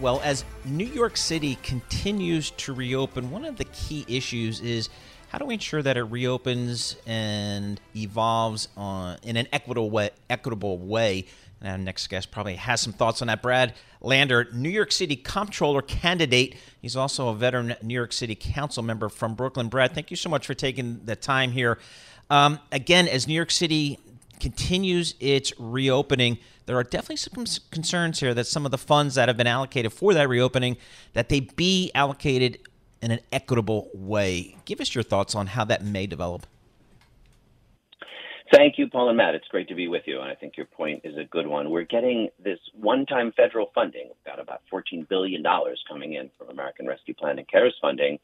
Well, as New York City continues to reopen, one of the key issues is how do we ensure that it reopens and evolves on, in an equitable way? Equitable way. And our next guest probably has some thoughts on that. Brad Lander, New York City Comptroller candidate. He's also a veteran New York City Council member from Brooklyn. Brad, thank you so much for taking the time here. Um, again, as New York City continues its reopening, there are definitely some concerns here that some of the funds that have been allocated for that reopening that they be allocated in an equitable way. Give us your thoughts on how that may develop. Thank you, Paul and Matt. It's great to be with you, and I think your point is a good one. We're getting this one-time federal funding. We've got about $14 billion coming in from American Rescue Plan and CARES funding,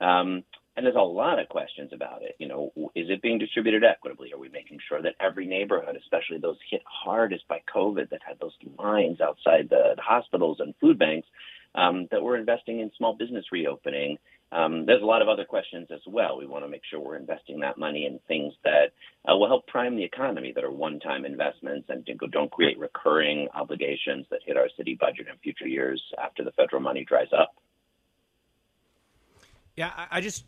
um, and there's a lot of questions about it. You know, is it being distributed equitably? Are we making sure that every neighborhood, especially those hit hardest by COVID, that had those lines outside the, the hospitals and food banks, um, that we're investing in small business reopening. Um, there's a lot of other questions as well. We want to make sure we're investing that money in things that uh, will help prime the economy, that are one-time investments, and don't create recurring obligations that hit our city budget in future years after the federal money dries up. Yeah, I just,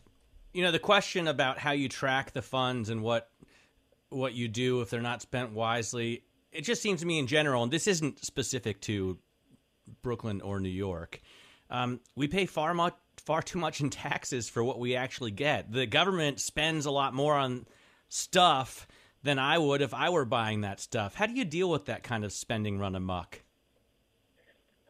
you know, the question about how you track the funds and what what you do if they're not spent wisely. It just seems to me in general, and this isn't specific to Brooklyn or New York. Um, we pay far much, far too much in taxes for what we actually get. The government spends a lot more on stuff than I would if I were buying that stuff. How do you deal with that kind of spending run amok?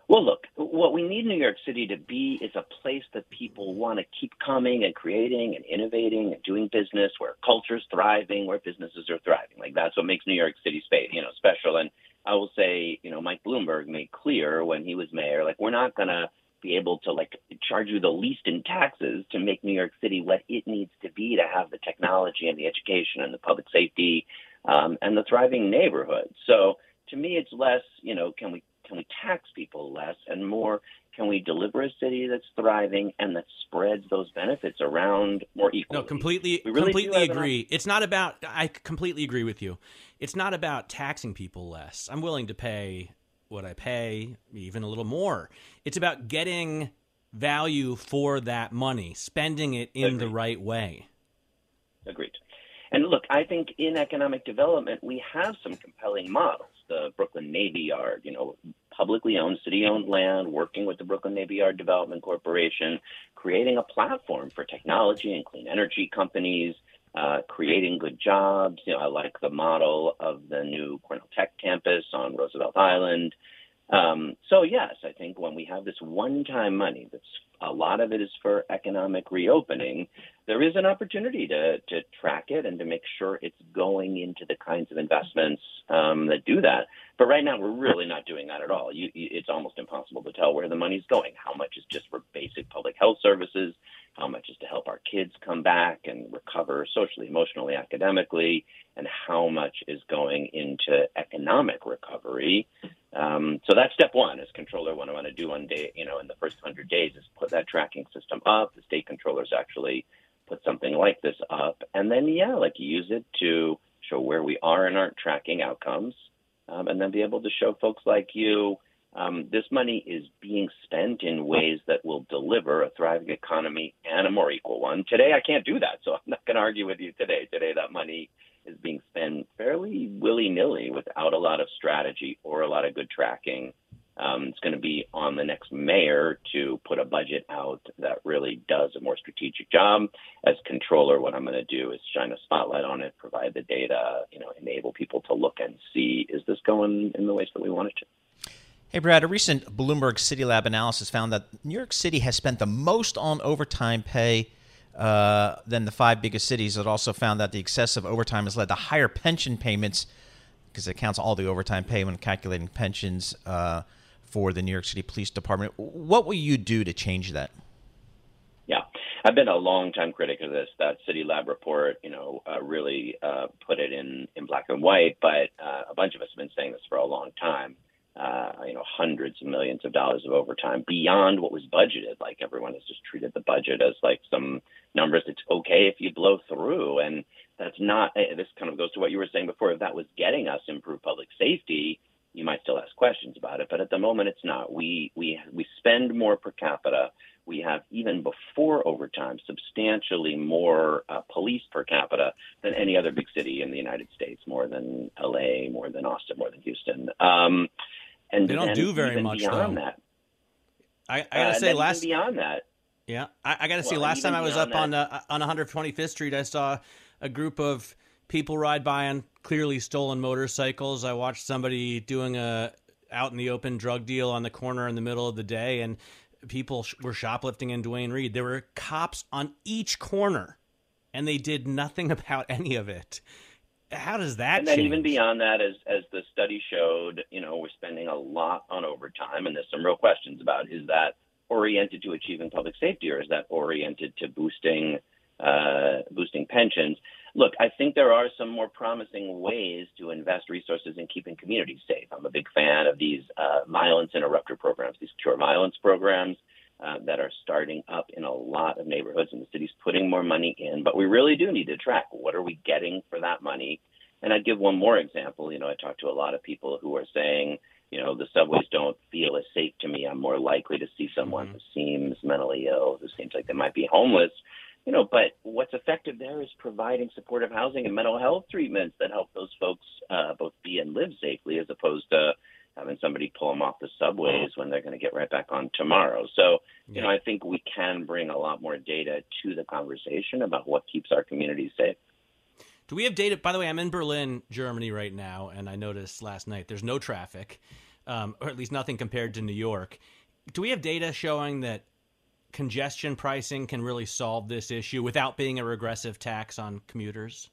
Well, look, what we need New York City to be is a place that people want to keep coming and creating and innovating and doing business, where culture's thriving, where businesses are thriving. Like that's what makes New York City space, you know, special. And I will say, you know, Mike Bloomberg made clear when he was mayor, like we're not going to be able to like charge you the least in taxes to make New York City what it needs to be to have the technology and the education and the public safety um, and the thriving neighborhood. So to me, it's less, you know, can we can we tax people less and more can we deliver a city that's thriving and that spreads those benefits around more equally? No, completely, really completely agree. It's not about. I completely agree with you. It's not about taxing people less. I'm willing to pay what I pay, even a little more. It's about getting value for that money, spending it in Agreed. the right way. Agreed. And look, I think in economic development, we have some compelling models. The Brooklyn Navy Yard, you know, publicly owned, city owned land, working with the Brooklyn Navy Yard Development Corporation, creating a platform for technology and clean energy companies, uh, creating good jobs. You know, I like the model of the new Cornell Tech campus on Roosevelt Island. Um, so yes, I think when we have this one-time money, that's a lot of it is for economic reopening. There is an opportunity to to track it and to make sure it's going into the kinds of investments um, that do that. But right now, we're really not doing that at all. You, it's almost impossible to tell where the money's going. How much is just for basic public health services? How much is to help our kids come back and recover socially, emotionally, academically? And how much is going into economic recovery? Um, so that's step one as comptroller. What I want to do one day, you know, in the first hundred days is put that tracking system up. The state controllers actually put something like this up, and then yeah, like use it to show where we are and aren't tracking outcomes, um, and then be able to show folks like you um, this money is being spent in ways that will deliver a thriving economy and a more equal one. Today, I can't do that, so I'm not going to argue with you today. Today, that money is being spent fairly willy nilly without a lot of strategy or a lot of good tracking Um, it's going to be on the next mayor to put a budget out that really does a more strategic job. As comptroller, what I'm going to do is shine a spotlight on it, provide the data, you know, enable people to look and see is this going in the ways that we want it to. Hey, Brad, a recent Bloomberg City Lab analysis found that New York City has spent the most on overtime pay uh, than the five biggest cities. It also found that the excessive overtime has led to higher pension payments because it counts all the overtime pay when calculating pensions. Uh, for the New York City Police Department. What will you do to change that? Yeah, I've been a long time critic of this. That City Lab report, you know, uh, really uh, put it in in black and white. But uh, a bunch of us have been saying this for a long time. Uh, you know, hundreds of millions of dollars of overtime beyond what was budgeted. Like everyone has just treated the budget as like some numbers. It's okay if you blow through, and that's not. Eh, this kind of goes to what you were saying before. If that was getting us improved public safety, you might still ask questions about it, but at the moment it's not. We we we spend more per capita. We have even before overtime substantially more uh, police per capita than any other big city in the United States, more than L.A., more than Austin, more than Houston. Um, and they don't do very much beyond though. that. I, I gotta uh, say, last beyond that. Yeah, I, I gotta well, say, last time I was up that, on uh, on 125th Street, I saw a group of people ride by on clearly stolen motorcycles. I watched somebody doing a out in the open drug deal on the corner in the middle of the day, and people sh- were shoplifting in Duane Reade. There were cops on each corner, and they did nothing about any of it. How does that? And then change? even beyond that, as as the study showed, you know, we're spending a lot on overtime, and there's some real questions about is that oriented to achieving public safety, or is that oriented to boosting uh, boosting pensions? Look, I think there are some more promising ways to invest resources in keeping communities safe. I'm a big fan of these uh, violence interrupter programs, these cure violence programs. Uh, that are starting up in a lot of neighborhoods, and the city's putting more money in. But we really do need to track what are we getting for that money. And I'd give one more example. You know, I talked to a lot of people who are saying, you know, the subways don't feel as safe to me. I'm more likely to see someone mm-hmm. who seems mentally ill, who seems like they might be homeless, you know, but what's effective there is providing supportive housing and mental health treatments that help those folks uh, both be and live safely, as opposed to having somebody pull them off the subways when they're going to get right back on tomorrow. So, you yeah. know, I think we can bring a lot more data to the conversation about what keeps our communities safe. Do we have data? By the way, I'm in Berlin, Germany right now, and I noticed last night there's no traffic, um, or at least nothing compared to New York. Do we have data showing that congestion pricing can really solve this issue without being a regressive tax on commuters?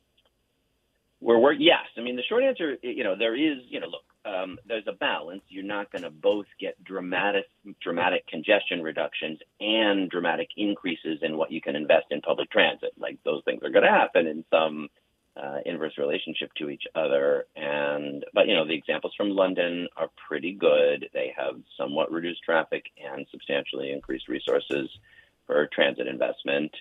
We're, we're yes. I mean, the short answer, you know, there is, you know, look, um, there's a balance. You're not going to both get dramatic, dramatic congestion reductions and dramatic increases in what you can invest in public transit. Like those things are going to happen in some uh, inverse relationship to each other. And but you know the examples from London are pretty good. They have somewhat reduced traffic and substantially increased resources for transit investment.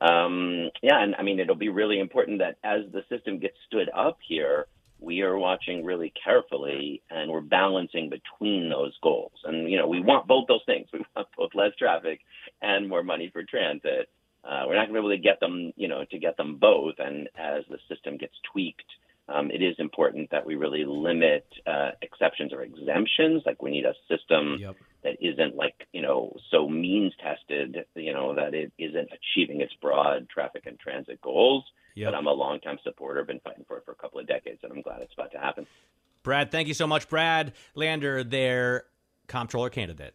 Um, yeah, and I mean it'll be really important that as the system gets stood up here, we are watching really carefully and we're balancing between those goals. And you know we want both those things. We want both less traffic and more money for transit. Uh, we're not going to be able to get them, you know, to get them both. And as the system gets tweaked, um, it is important that we really limit uh, exceptions or exemptions. Like we need a system yep. that isn't like, you know, so means tested, you know, that it isn't achieving its broad traffic and transit goals. Yep. But I'm a longtime supporter, been fighting for it for a couple of decades, and I'm glad it's about to happen. Brad, thank you so much. Brad Lander, their comptroller candidate.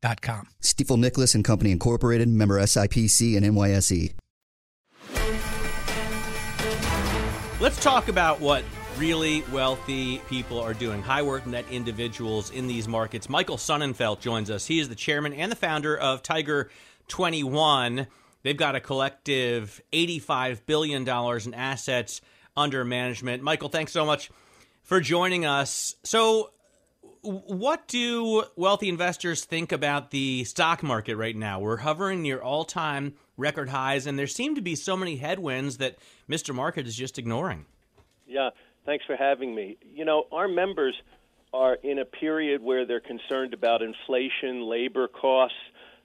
stifel.com. Stifel Nicolaus and Company Incorporated, member SIPC and NYSE. Let's talk about what really wealthy people are doing, high worth net individuals in these markets. Michael Sonnenfeldt joins us. He is the chairman and the founder of Tiger 21. They've got a collective $85 billion in assets under management. Michael, thanks so much for joining us. So, what do wealthy investors think about the stock market right now? We're hovering near all time record highs, and there seem to be so many headwinds that Mr. Market is just ignoring. Yeah, thanks for having me. You know, our members are in a period where they're concerned about inflation, labor costs,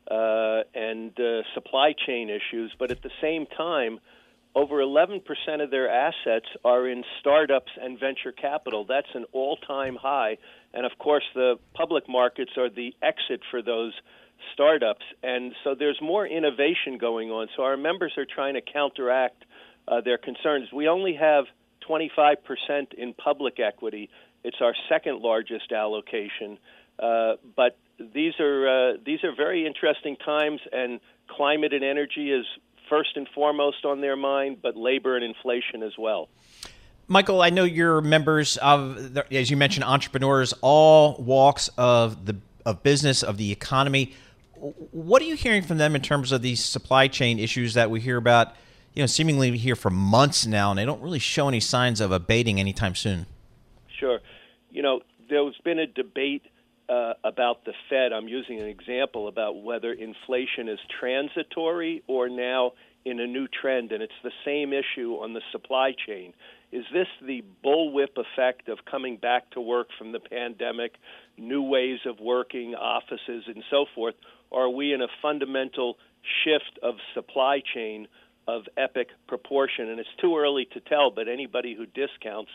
uh, and uh, supply chain issues, but at the same time, over 11% of their assets are in startups and venture capital. That's an all time high. And of course, the public markets are the exit for those startups. And so there's more innovation going on. So our members are trying to counteract uh, their concerns. We only have 25% in public equity, it's our second largest allocation. Uh, but these are uh, these are very interesting times, and climate and energy is first and foremost on their mind, but labor and inflation as well. Michael, I know you're members of, the, as you mentioned, entrepreneurs, all walks of the of business of the economy. What are you hearing from them in terms of these supply chain issues that we hear about? You know, seemingly here for months now, and they don't really show any signs of abating anytime soon. Sure, you know, there's been a debate uh, about the Fed. I'm using an example about whether inflation is transitory or now in a new trend, and it's the same issue on the supply chain. Is this the bullwhip effect of coming back to work from the pandemic, new ways of working, offices, and so forth? Or are we in a fundamental shift of supply chain of epic proportion? And it's too early to tell, but anybody who discounts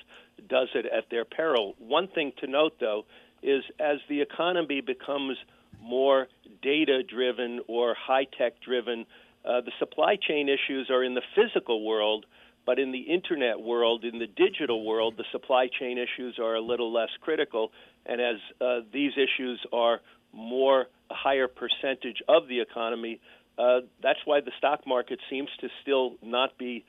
does it at their peril. One thing to note, though, is as the economy becomes more data driven or high tech driven, uh, the supply chain issues are in the physical world, but in the internet world, in the digital world, the supply chain issues are a little less critical. And as uh, these issues are more a higher percentage of the economy, uh, that's why the stock market seems to still not be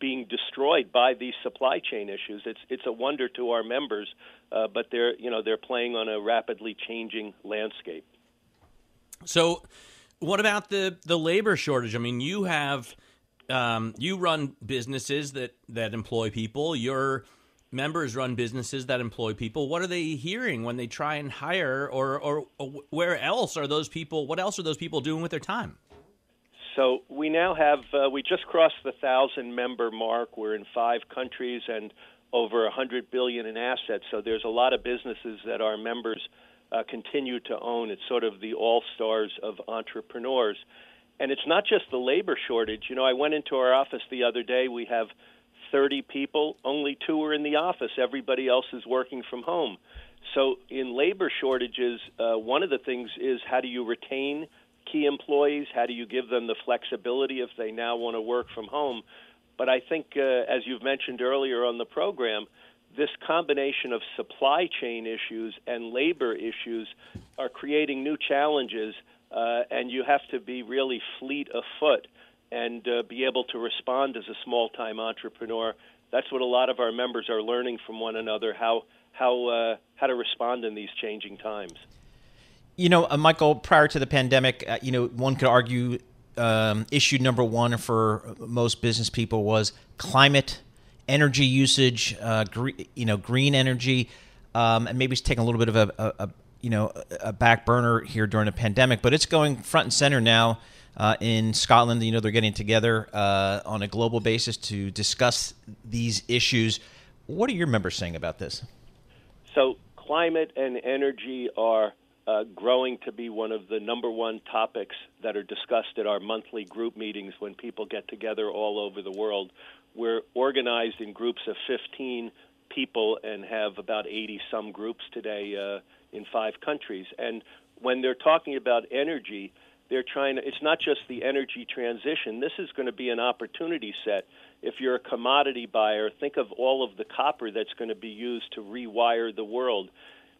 being destroyed by these supply chain issues. It's it's a wonder to our members, uh, but they're you know they're playing on a rapidly changing landscape. So, what about the the labor shortage? I mean, you have um, you run businesses that that employ people. Your members run businesses that employ people. What are they hearing when they try and hire, or or, or where else are those people? What else are those people doing with their time? So we now have uh, we just crossed the thousand member mark. We're in five countries and over a hundred billion in assets. So there's a lot of businesses that our members uh, continue to own. It's sort of the all stars of entrepreneurs, and it's not just the labor shortage. You know, I went into our office the other day. We have 30 people. Only two are in the office. Everybody else is working from home. So in labor shortages, uh, one of the things is how do you retain key employees? How do you give them the flexibility if they now want to work from home? But I think, uh, as you've mentioned earlier on the program, this combination of supply chain issues and labor issues are creating new challenges, uh, and you have to be really fleet of foot and uh, be able to respond as a small time entrepreneur. That's what a lot of our members are learning from one another how how uh, how to respond in these changing times. You know, uh, Michael, prior to the pandemic, uh, you know, one could argue um, issue number one for most business people was climate, energy usage, uh, gre- you know, green energy, um, and maybe it's taking a little bit of a, a, a, you know a back burner here during the pandemic, but it's going front and center now. Uh, in Scotland, you know, they're getting together uh, on a global basis to discuss these issues. What are your members saying about this? So, climate and energy are uh, growing to be one of the number one topics that are discussed at our monthly group meetings when people get together all over the world. We're organized in groups of 15 people and have about 80 some groups today uh, in five countries. And when they're talking about energy, they're trying to, it's not just the energy transition. This is going to be an opportunity set. If you're a commodity buyer, think of all of the copper that's going to be used to rewire the world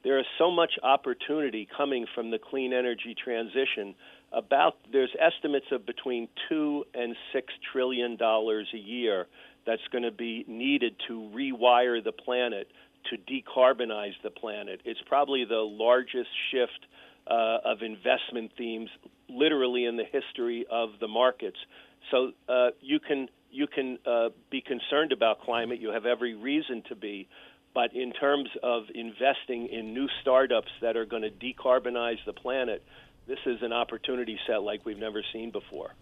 there is so much opportunity coming from the clean energy transition. About there's estimates of between two and six trillion dollars a year that's going to be needed to rewire the planet to decarbonize the planet. It's probably the largest shift uh, of investment themes, literally in the history of the markets. So uh, you can you can uh, be concerned about climate. You have every reason to be. But in terms of investing in new startups that are going to decarbonize the planet, this is an opportunity set like we've never seen before.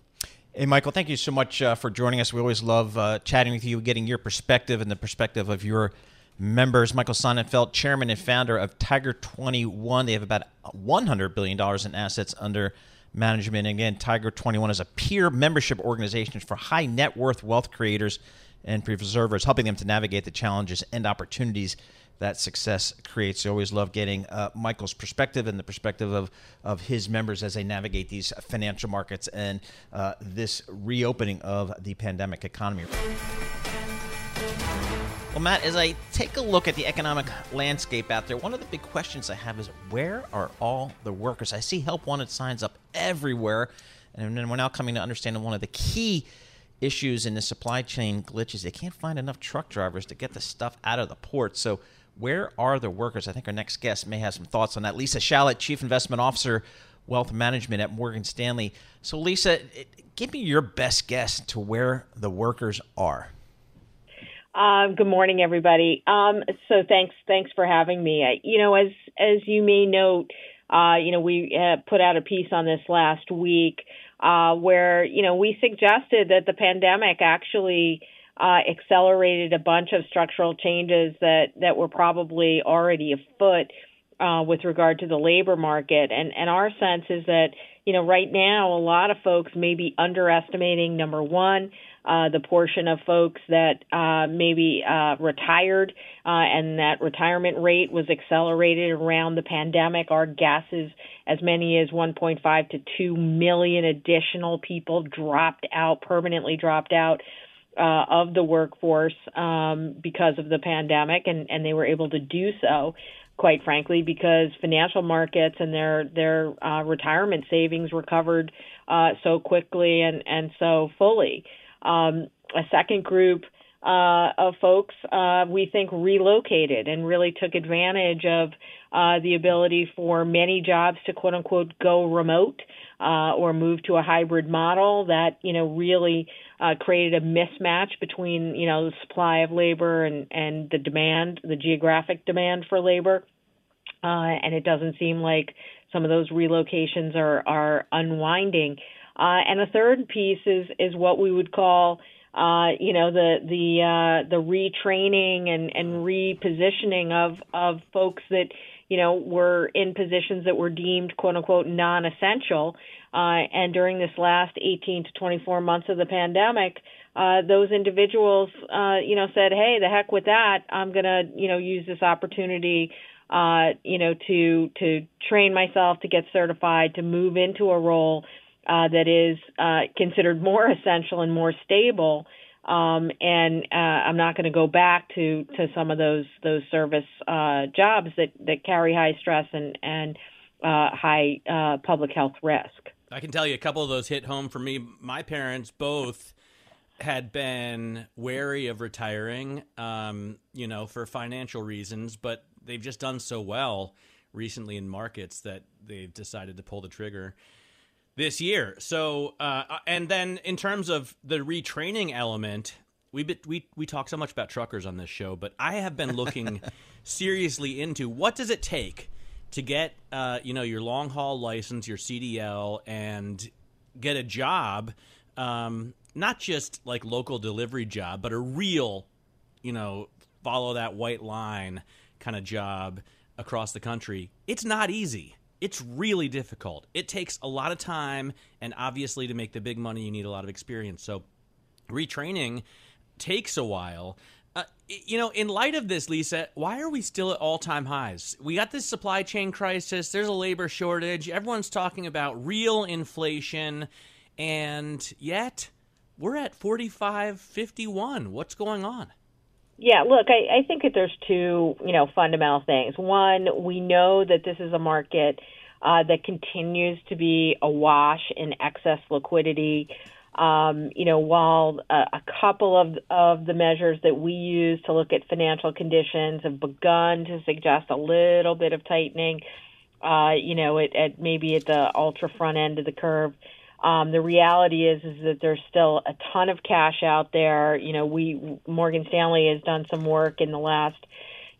Hey, Michael, thank you so much uh, for joining us. We always love uh, chatting with you, getting your perspective and the perspective of your members. Michael Sonnenfeldt, chairman and founder of Tiger 21. They have about $100 billion in assets under management. And Again, Tiger 21 is a peer membership organization for high net worth wealth creators and preservers, helping them to navigate the challenges and opportunities that success creates. I always love getting uh, Michael's perspective and the perspective of, of his members as they navigate these financial markets and uh, this reopening of the pandemic economy. Well, Matt, as I take a look at the economic landscape out there, one of the big questions I have is where are all the workers? I see help wanted signs up everywhere. And then we're now coming to understand one of the key issues in the supply chain glitches. They can't find enough truck drivers to get the stuff out of the port. So, where are the workers? I think our next guest may have some thoughts on that. Lisa Shalett, Chief Investment Officer, Wealth Management at Morgan Stanley. So, Lisa, give me your best guess to where the workers are. Um, good morning, everybody. Um, so thanks, thanks for having me. I, you know, as as you may note, uh, you know, we uh, put out a piece on this last week uh, where you know we suggested that the pandemic actually uh, accelerated a bunch of structural changes that that were probably already afoot uh, with regard to the labor market, and and our sense is that you know right now a lot of folks may be underestimating number one uh, the portion of folks that uh, maybe uh, retired uh, and that retirement rate was accelerated around the pandemic. Our guess is as many as 1.5 to 2 million additional people dropped out, permanently dropped out. Uh, of the workforce um, because of the pandemic, and, and they were able to do so quite frankly, because financial markets and their their uh, retirement savings recovered uh, so quickly and and so fully. Um, a second group uh, of folks uh, we think relocated and really took advantage of uh, the ability for many jobs to quote unquote go remote uh, or move to a hybrid model that you know really uh, created a mismatch between you know the supply of labor and and the demand, the geographic demand for labor, uh, and it doesn't seem like some of those relocations are are unwinding. Uh, and the third piece is is what we would call uh, you know the the uh, the retraining and and repositioning of of folks that you know were in positions that were deemed quote unquote non-essential uh, and during this last 18 to 24 months of the pandemic uh, those individuals uh, you know said hey the heck with that I'm going to you know use this opportunity uh, you know to to train myself to get certified to move into a role uh, that is uh, considered more essential and more stable. Um, and uh, I'm not going to go back to, to some of those those service uh, jobs that, that carry high stress and and uh, high uh, public health risk. I can tell you a couple of those hit home for me. My parents both had been wary of retiring, um, you know, for financial reasons, but they've just done so well recently in markets that they've decided to pull the trigger this year. So, uh, uh, and then in terms of the retraining element, we we we talk so much about truckers on this show, but I have been looking seriously into what does it take to get uh, you know your long haul license, your CDL, and get a job, um, not just like local delivery job, but a real, you know, follow that white line kind of job across the country. It's not easy it's really difficult. It takes a lot of time, and obviously, to make the big money, you need a lot of experience. So, retraining takes a while. Uh, you know, in light of this, Lisa, why are we still at all time highs? We got this supply chain crisis, there's a labor shortage, everyone's talking about real inflation, and yet we're at 45 51. What's going on? Yeah, look, I, I think that there's two, you know, fundamental things. One, we know that this is a market uh, that continues to be awash in excess liquidity. Um, you know, while a, a couple of of the measures that we use to look at financial conditions have begun to suggest a little bit of tightening, uh, you know, at, at maybe at the ultra front end of the curve. Um, the reality is is that there's still a ton of cash out there. You know, we Morgan Stanley has done some work in the last,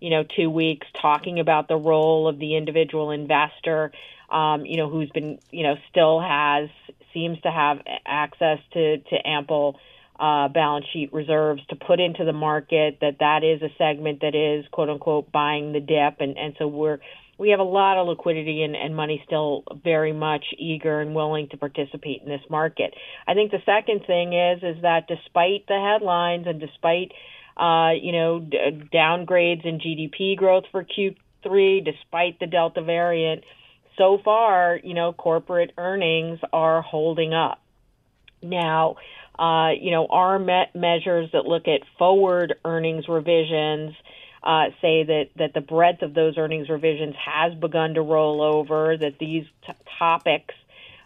you know, two weeks talking about the role of the individual investor. Um, you know, who's been, you know, still has seems to have access to to ample uh, balance sheet reserves to put into the market. That that is a segment that is quote unquote buying the dip, and and so we're we have a lot of liquidity and, and money still very much eager and willing to participate in this market. I think the second thing is is that despite the headlines and despite uh, you know d- downgrades in GDP growth for Q3, despite the Delta variant, so far you know corporate earnings are holding up. Now, uh, you know our me- measures that look at forward earnings revisions uh, say that, that the breadth of those earnings revisions has begun to roll over, that these t- topics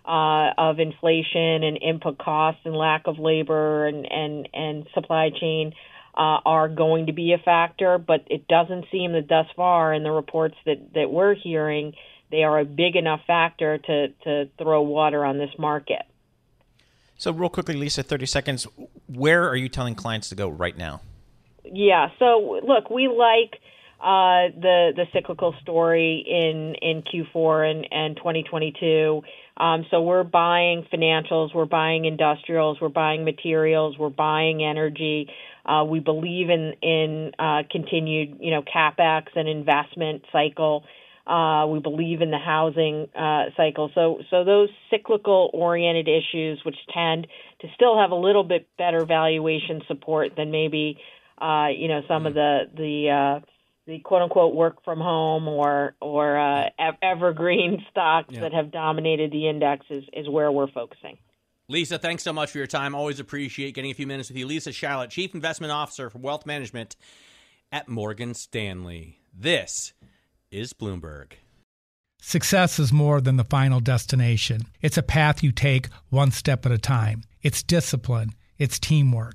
uh, of inflation and input costs and lack of labor and, and, and supply chain uh, are going to be a factor, but it doesn't seem that thus far in the reports that, that we're hearing, they are a big enough factor to, to throw water on this market. So, real quickly, Lisa, 30 seconds. Where are you telling clients to go right now? Yeah. So look, we like uh, the the cyclical story in in Q4 and and 2022. Um, so we're buying financials, we're buying industrials, we're buying materials, we're buying energy. Uh, we believe in in uh, continued you know capex and investment cycle. Uh, we believe in the housing uh, cycle. So so those cyclical oriented issues, which tend to still have a little bit better valuation support than maybe uh, you know, some of the the uh, the quote unquote work from home or or uh, evergreen stocks yeah. that have dominated the index is, is where we're focusing. Lisa, thanks so much for your time. Always appreciate getting a few minutes with you. Lisa Shalett, Chief Investment Officer for Wealth Management at Morgan Stanley. This is Bloomberg. Success is more than the final destination. It's a path you take one step at a time. It's discipline, it's teamwork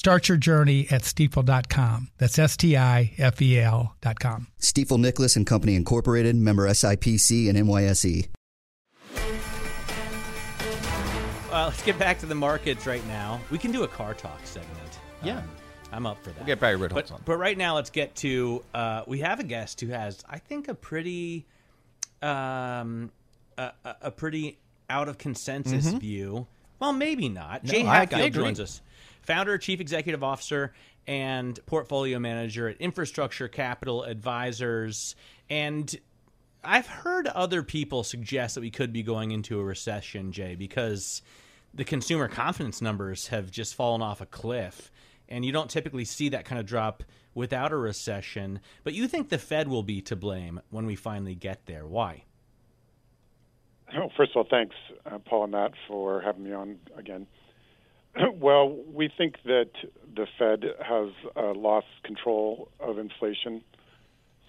Start your journey at stifel.com. That's S T I F E L.com. Stifel Nicolaus and Company Incorporated, member SIPC and NYSE. Uh, let's get back to the markets right now. We can do a car talk segment. Yeah. Um, I'm up for that. We'll get Barry Ritholtz but, on. But right now, let's get to. Uh, we have a guest who has, I think, a pretty, um, a, a pretty out of consensus mm-hmm. view. Well, maybe not. No, Jay Hatfield joins us founder, chief executive officer, and portfolio manager at Infrastructure Capital Advisors. And I've heard other people suggest that we could be going into a recession, Jay, because the consumer confidence numbers have just fallen off a cliff. And you don't typically see that kind of drop without a recession. But you think the Fed will be to blame when we finally get there. Why? Oh, first of all, thanks, uh, Paul and Matt, for having me on again. Well, we think that the Fed has uh, lost control of inflation.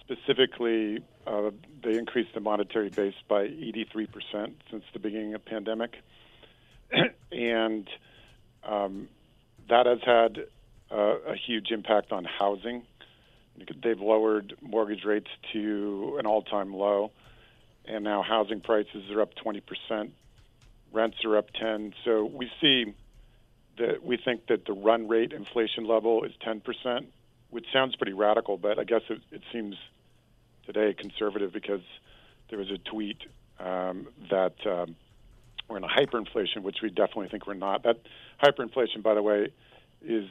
Specifically, uh, they increased the monetary base by 83% since the beginning of the pandemic. and um, that has had uh, a huge impact on housing. They've lowered mortgage rates to an all time low, and now housing prices are up 20%, rents are up 10 So we see that we think that the run rate inflation level is 10%, which sounds pretty radical, but I guess it, it seems today conservative because there was a tweet um, that um, we're in a hyperinflation, which we definitely think we're not. That hyperinflation, by the way, is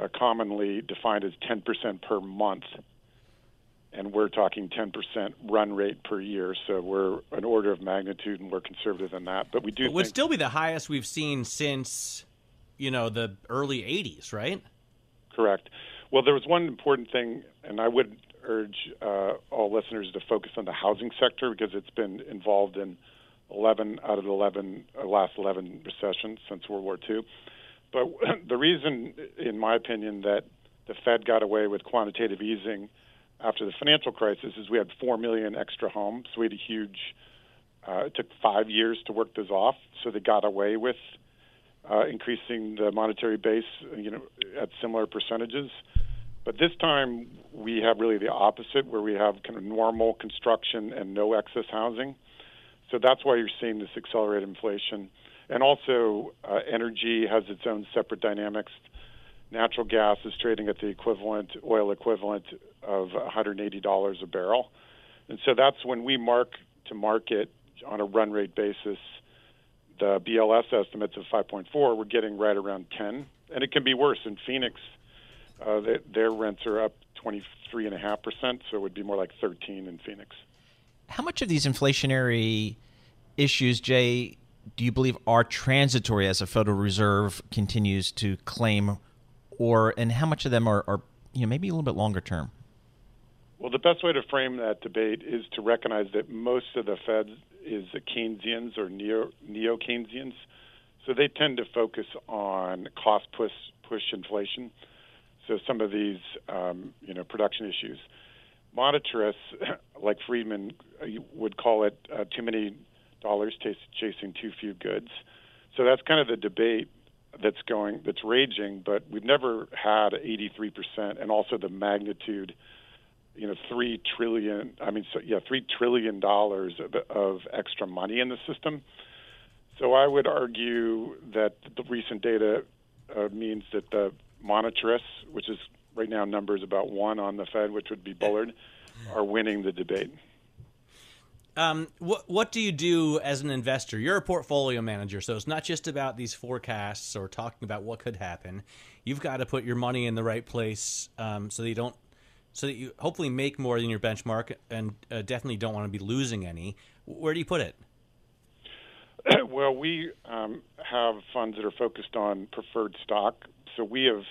uh, commonly defined as 10% per month, and we're talking 10% run rate per year. So we're an order of magnitude, and we're conservative than that. But we do. It would still be the highest we've seen since, you know, the early '80s, right? Correct. Well, there was one important thing, and I would urge uh, all listeners to focus on the housing sector because it's been involved in 11 out of the 11 uh, last 11 recessions since World War II. But the reason, in my opinion, that the Fed got away with quantitative easing after the financial crisis is we had 4 million extra homes. We had a huge, uh, it took five years to work those off, so they got away with uh, increasing the monetary base, you know, at similar percentages. But this time we have really the opposite, where we have kind of normal construction and no excess housing. So that's why you're seeing this accelerated inflation. And also, uh, energy has its own separate dynamics. Natural gas is trading at the equivalent, oil equivalent of $180 a barrel. And so that's when we mark to market on a run rate basis the BLS estimates of 5.4, we're getting right around 10. And it can be worse. In Phoenix, uh, they, their rents are up 23.5%, so it would be more like 13 in Phoenix. How much of these inflationary issues, Jay, do you believe are transitory as the Federal Reserve continues to claim, or and how much of them are, are you know maybe a little bit longer term? Well, the best way to frame that debate is to recognize that most of the Fed is Keynesians or neo Keynesians, so they tend to focus on cost push push inflation. So some of these, um, you know, production issues. Monetarists like Friedman would call it uh, too many dollars t- chasing too few goods. So that's kind of the debate that's going that's raging. But we've never had 83 percent, and also the magnitude you know three trillion i mean so yeah three trillion dollars of, of extra money in the system so i would argue that the recent data uh, means that the monetarists which is right now numbers about one on the fed which would be bullard are winning the debate um, what what do you do as an investor? You're a portfolio manager, so it's not just about these forecasts or talking about what could happen. You've got to put your money in the right place um, so that you don't so that you hopefully make more than your benchmark and uh, definitely don't want to be losing any. Where do you put it? well, we um, have funds that are focused on preferred stock, so we have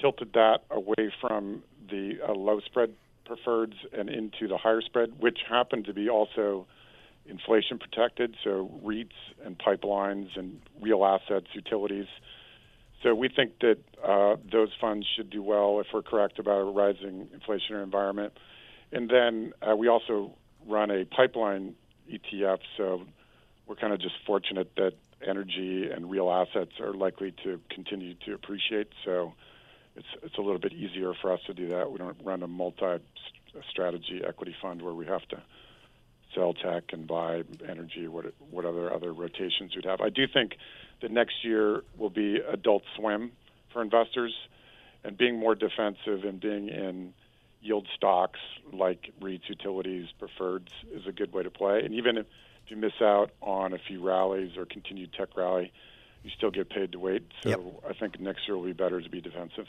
tilted that away from the uh, low spread preferreds and into the higher spread, which happen to be also inflation protected, so REITs and pipelines and real assets, utilities. So we think that uh, those funds should do well if we're correct about a rising inflationary environment. And then uh, we also run a pipeline ETF, so we're kind of just fortunate that energy and real assets are likely to continue to appreciate. So it's it's a little bit easier for us to do that. We don't run a multi-strategy equity fund where we have to sell tech and buy energy. What what other other rotations we'd have? I do think that next year will be adult swim for investors, and being more defensive and being in yield stocks like REITs, utilities, preferreds is a good way to play. And even if, if you miss out on a few rallies or continued tech rally, you still get paid to wait. So yep. I think next year will be better to be defensive.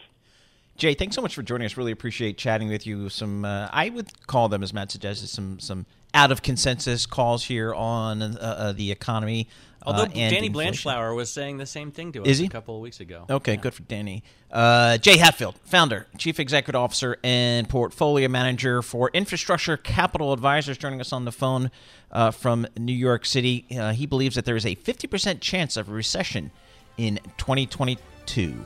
Jay, thanks so much for joining us. Really appreciate chatting with you. Some uh, I would call them, as Matt suggested, some some out of consensus calls here on uh, uh, the economy. Uh, Although Danny inflation. Blanchflower was saying the same thing to us a couple of weeks ago. Okay, yeah. good for Danny. Uh, Jay Hatfield, founder, chief executive officer, and portfolio manager for Infrastructure Capital Advisors, joining us on the phone uh, from New York City. Uh, he believes that there is a 50% chance of a recession in 2022.